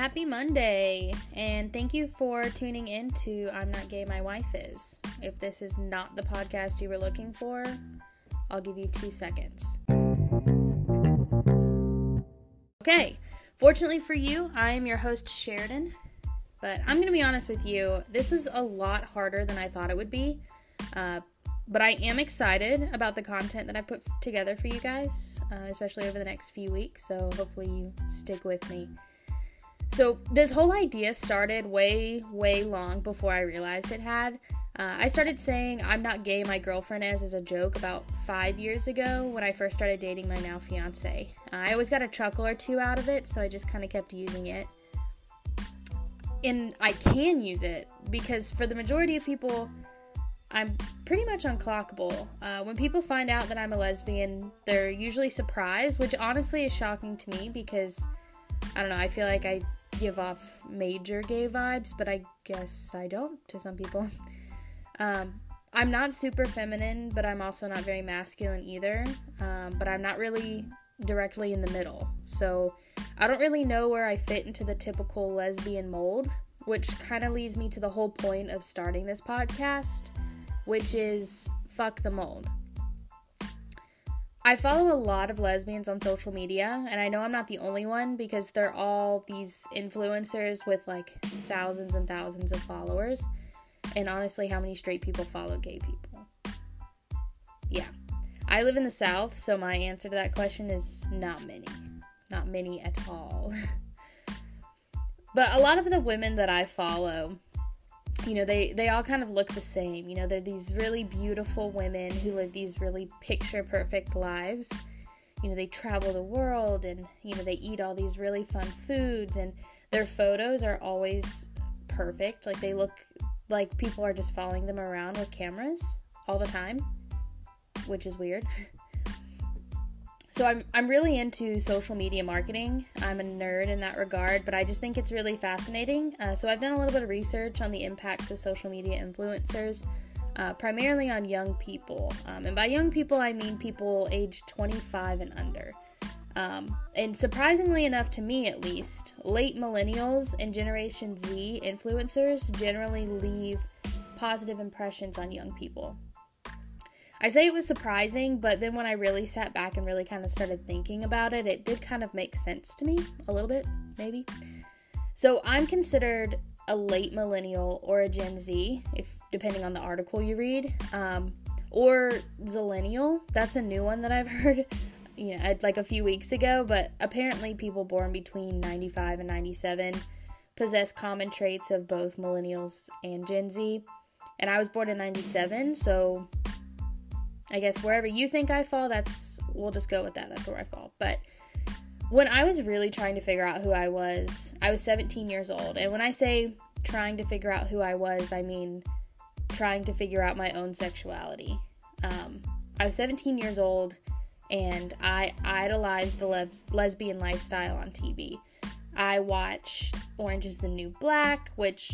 Happy Monday, and thank you for tuning in to I'm Not Gay, My Wife Is. If this is not the podcast you were looking for, I'll give you two seconds. Okay, fortunately for you, I am your host, Sheridan, but I'm gonna be honest with you, this was a lot harder than I thought it would be. Uh, but I am excited about the content that I put together for you guys, uh, especially over the next few weeks. So hopefully you stick with me. So this whole idea started way, way long before I realized it had. Uh, I started saying I'm not gay, my girlfriend is as a joke about five years ago when I first started dating my now fiance. Uh, I always got a chuckle or two out of it, so I just kind of kept using it. And I can use it because for the majority of people, I'm pretty much unclockable. Uh, when people find out that I'm a lesbian, they're usually surprised, which honestly is shocking to me because I don't know, I feel like I give off major gay vibes, but I guess I don't to some people. Um, I'm not super feminine, but I'm also not very masculine either. Um, but I'm not really directly in the middle. So I don't really know where I fit into the typical lesbian mold, which kind of leads me to the whole point of starting this podcast which is fuck the mold. I follow a lot of lesbians on social media, and I know I'm not the only one because they're all these influencers with like thousands and thousands of followers. And honestly, how many straight people follow gay people? Yeah. I live in the South, so my answer to that question is not many. Not many at all. but a lot of the women that I follow you know they they all kind of look the same. You know they're these really beautiful women who live these really picture perfect lives. You know they travel the world and you know they eat all these really fun foods and their photos are always perfect. Like they look like people are just following them around with cameras all the time which is weird So I'm I'm really into social media marketing. I'm a nerd in that regard, but I just think it's really fascinating. Uh, so I've done a little bit of research on the impacts of social media influencers, uh, primarily on young people. Um, and by young people, I mean people aged 25 and under. Um, and surprisingly enough, to me at least, late millennials and Generation Z influencers generally leave positive impressions on young people. I say it was surprising, but then when I really sat back and really kind of started thinking about it, it did kind of make sense to me a little bit, maybe. So I'm considered a late millennial or a Gen Z, if depending on the article you read, um, or Zillennial. That's a new one that I've heard, you know, like a few weeks ago. But apparently, people born between 95 and 97 possess common traits of both millennials and Gen Z. And I was born in 97, so I guess wherever you think I fall, that's we'll just go with that. That's where I fall. But when I was really trying to figure out who I was, I was 17 years old. And when I say trying to figure out who I was, I mean trying to figure out my own sexuality. Um, I was 17 years old and I idolized the les- lesbian lifestyle on TV. I watched Orange is the New Black, which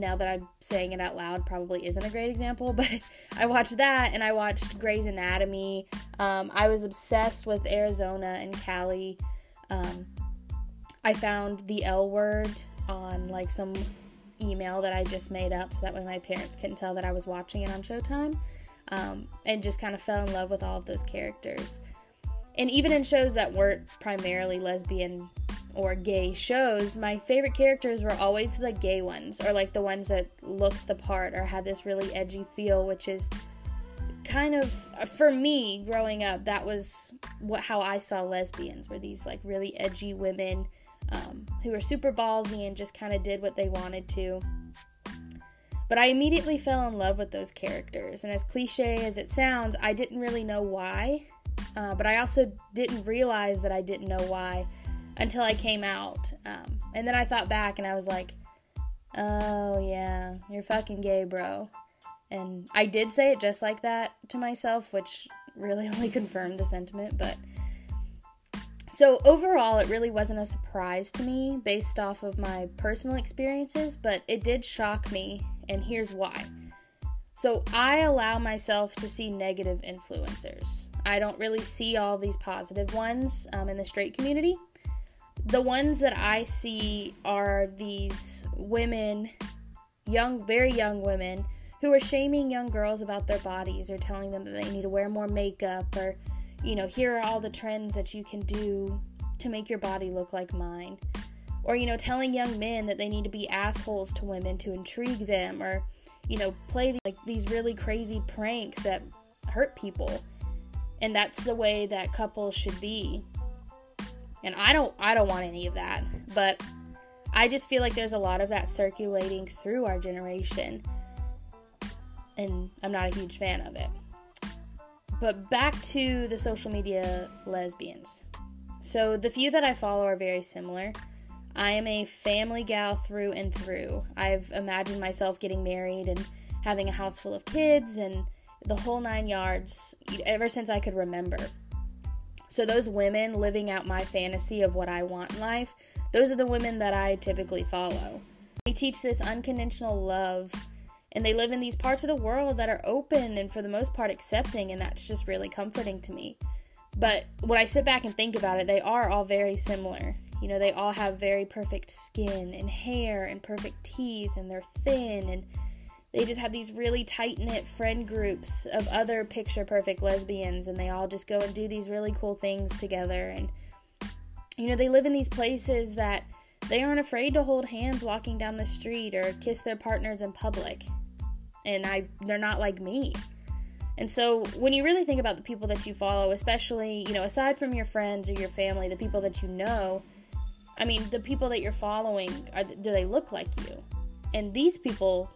now that I'm saying it out loud, probably isn't a great example, but I watched that and I watched Grey's Anatomy. Um, I was obsessed with Arizona and Callie. Um, I found the L word on like some email that I just made up so that way my parents couldn't tell that I was watching it on Showtime. Um, and just kind of fell in love with all of those characters. And even in shows that weren't primarily lesbian or gay shows, my favorite characters were always the gay ones, or like the ones that looked the part or had this really edgy feel, which is kind of for me growing up. That was what how I saw lesbians were these like really edgy women um, who were super ballsy and just kind of did what they wanted to. But I immediately fell in love with those characters, and as cliche as it sounds, I didn't really know why. Uh, but I also didn't realize that I didn't know why until I came out. Um, and then I thought back and I was like, oh, yeah, you're fucking gay, bro. And I did say it just like that to myself, which really only confirmed the sentiment. But so overall, it really wasn't a surprise to me based off of my personal experiences, but it did shock me, and here's why. So I allow myself to see negative influencers. I don't really see all these positive ones um, in the straight community. The ones that I see are these women, young, very young women, who are shaming young girls about their bodies or telling them that they need to wear more makeup or, you know, here are all the trends that you can do to make your body look like mine. Or, you know, telling young men that they need to be assholes to women to intrigue them or, you know, play like these really crazy pranks that hurt people. And that's the way that couples should be. And I don't I don't want any of that. But I just feel like there's a lot of that circulating through our generation. And I'm not a huge fan of it. But back to the social media lesbians. So the few that I follow are very similar. I am a family gal through and through. I've imagined myself getting married and having a house full of kids and the whole nine yards ever since I could remember. So, those women living out my fantasy of what I want in life, those are the women that I typically follow. They teach this unconditional love, and they live in these parts of the world that are open and, for the most part, accepting, and that's just really comforting to me. But when I sit back and think about it, they are all very similar. You know, they all have very perfect skin and hair and perfect teeth, and they're thin and they just have these really tight knit friend groups of other picture perfect lesbians, and they all just go and do these really cool things together. And, you know, they live in these places that they aren't afraid to hold hands walking down the street or kiss their partners in public. And I, they're not like me. And so when you really think about the people that you follow, especially, you know, aside from your friends or your family, the people that you know, I mean, the people that you're following, are, do they look like you? And these people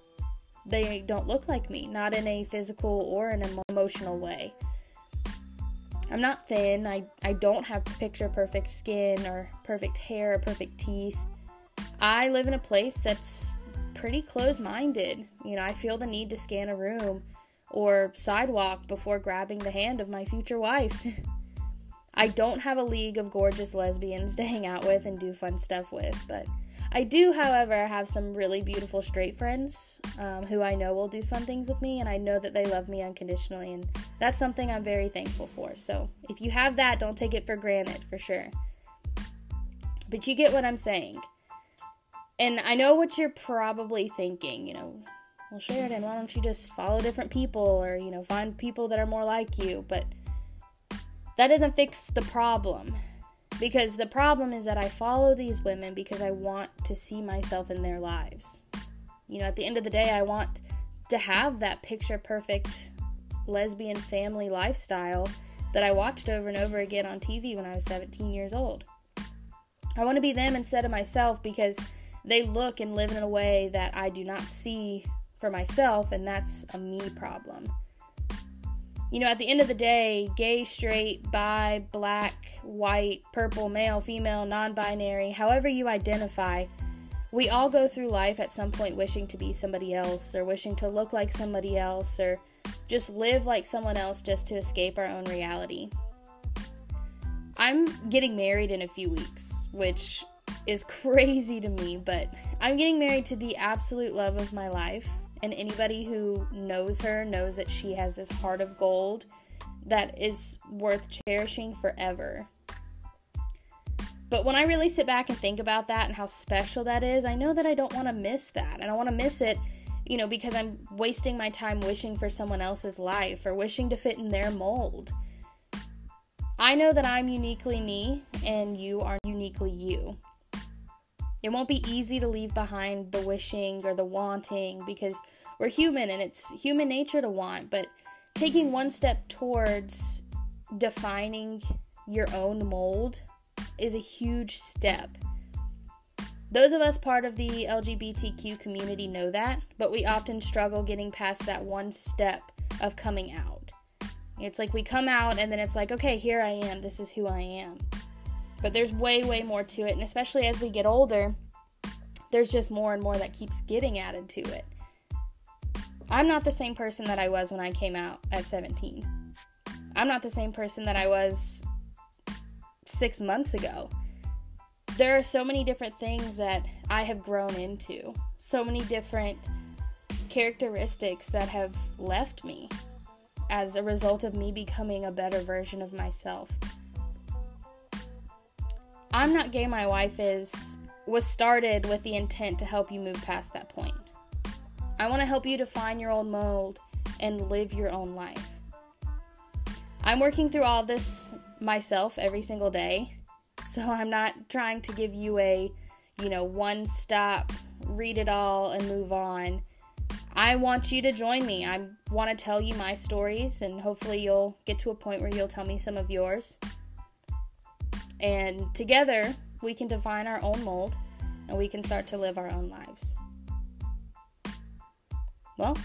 they don't look like me, not in a physical or an emotional way. I'm not thin. I, I don't have picture perfect skin or perfect hair or perfect teeth. I live in a place that's pretty close minded. You know, I feel the need to scan a room or sidewalk before grabbing the hand of my future wife. I don't have a league of gorgeous lesbians to hang out with and do fun stuff with, but I do, however, have some really beautiful straight friends um, who I know will do fun things with me, and I know that they love me unconditionally, and that's something I'm very thankful for. So if you have that, don't take it for granted, for sure. But you get what I'm saying. And I know what you're probably thinking, you know, well, Sheridan, why don't you just follow different people or, you know, find people that are more like you? But that doesn't fix the problem. Because the problem is that I follow these women because I want to see myself in their lives. You know, at the end of the day, I want to have that picture perfect lesbian family lifestyle that I watched over and over again on TV when I was 17 years old. I want to be them instead of myself because they look and live in a way that I do not see for myself, and that's a me problem you know, at the end of the day, gay, straight, bi, black, white, purple, male, female, non binary, however you identify, we all go through life at some point wishing to be somebody else, or wishing to look like somebody else, or just live like someone else just to escape our own reality. I'm getting married in a few weeks, which is crazy to me, but I'm getting married to the absolute love of my life and anybody who knows her knows that she has this heart of gold that is worth cherishing forever. But when I really sit back and think about that and how special that is, I know that I don't want to miss that. And I want to miss it, you know, because I'm wasting my time wishing for someone else's life or wishing to fit in their mold. I know that I'm uniquely me and you are uniquely you. It won't be easy to leave behind the wishing or the wanting because we're human and it's human nature to want, but taking one step towards defining your own mold is a huge step. Those of us part of the LGBTQ community know that, but we often struggle getting past that one step of coming out. It's like we come out and then it's like, okay, here I am, this is who I am. But there's way, way more to it. And especially as we get older, there's just more and more that keeps getting added to it. I'm not the same person that I was when I came out at 17. I'm not the same person that I was six months ago. There are so many different things that I have grown into, so many different characteristics that have left me as a result of me becoming a better version of myself. I'm Not Gay My Wife is was started with the intent to help you move past that point. I want to help you define your own mold and live your own life. I'm working through all this myself every single day. So I'm not trying to give you a, you know, one stop, read it all and move on. I want you to join me. I want to tell you my stories and hopefully you'll get to a point where you'll tell me some of yours. And together, we can define our own mold and we can start to live our own lives. Well,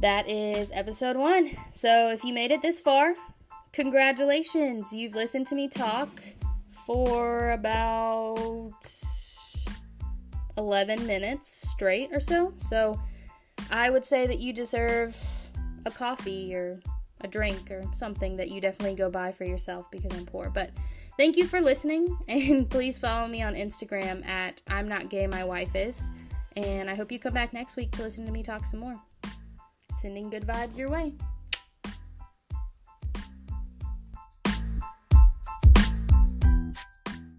that is episode one. So if you made it this far, congratulations. You've listened to me talk for about 11 minutes straight or so. So I would say that you deserve a coffee or a drink or something that you definitely go buy for yourself because I'm poor. But Thank you for listening, and please follow me on Instagram at I'm Not Gay My Wife Is. And I hope you come back next week to listen to me talk some more. Sending good vibes your way.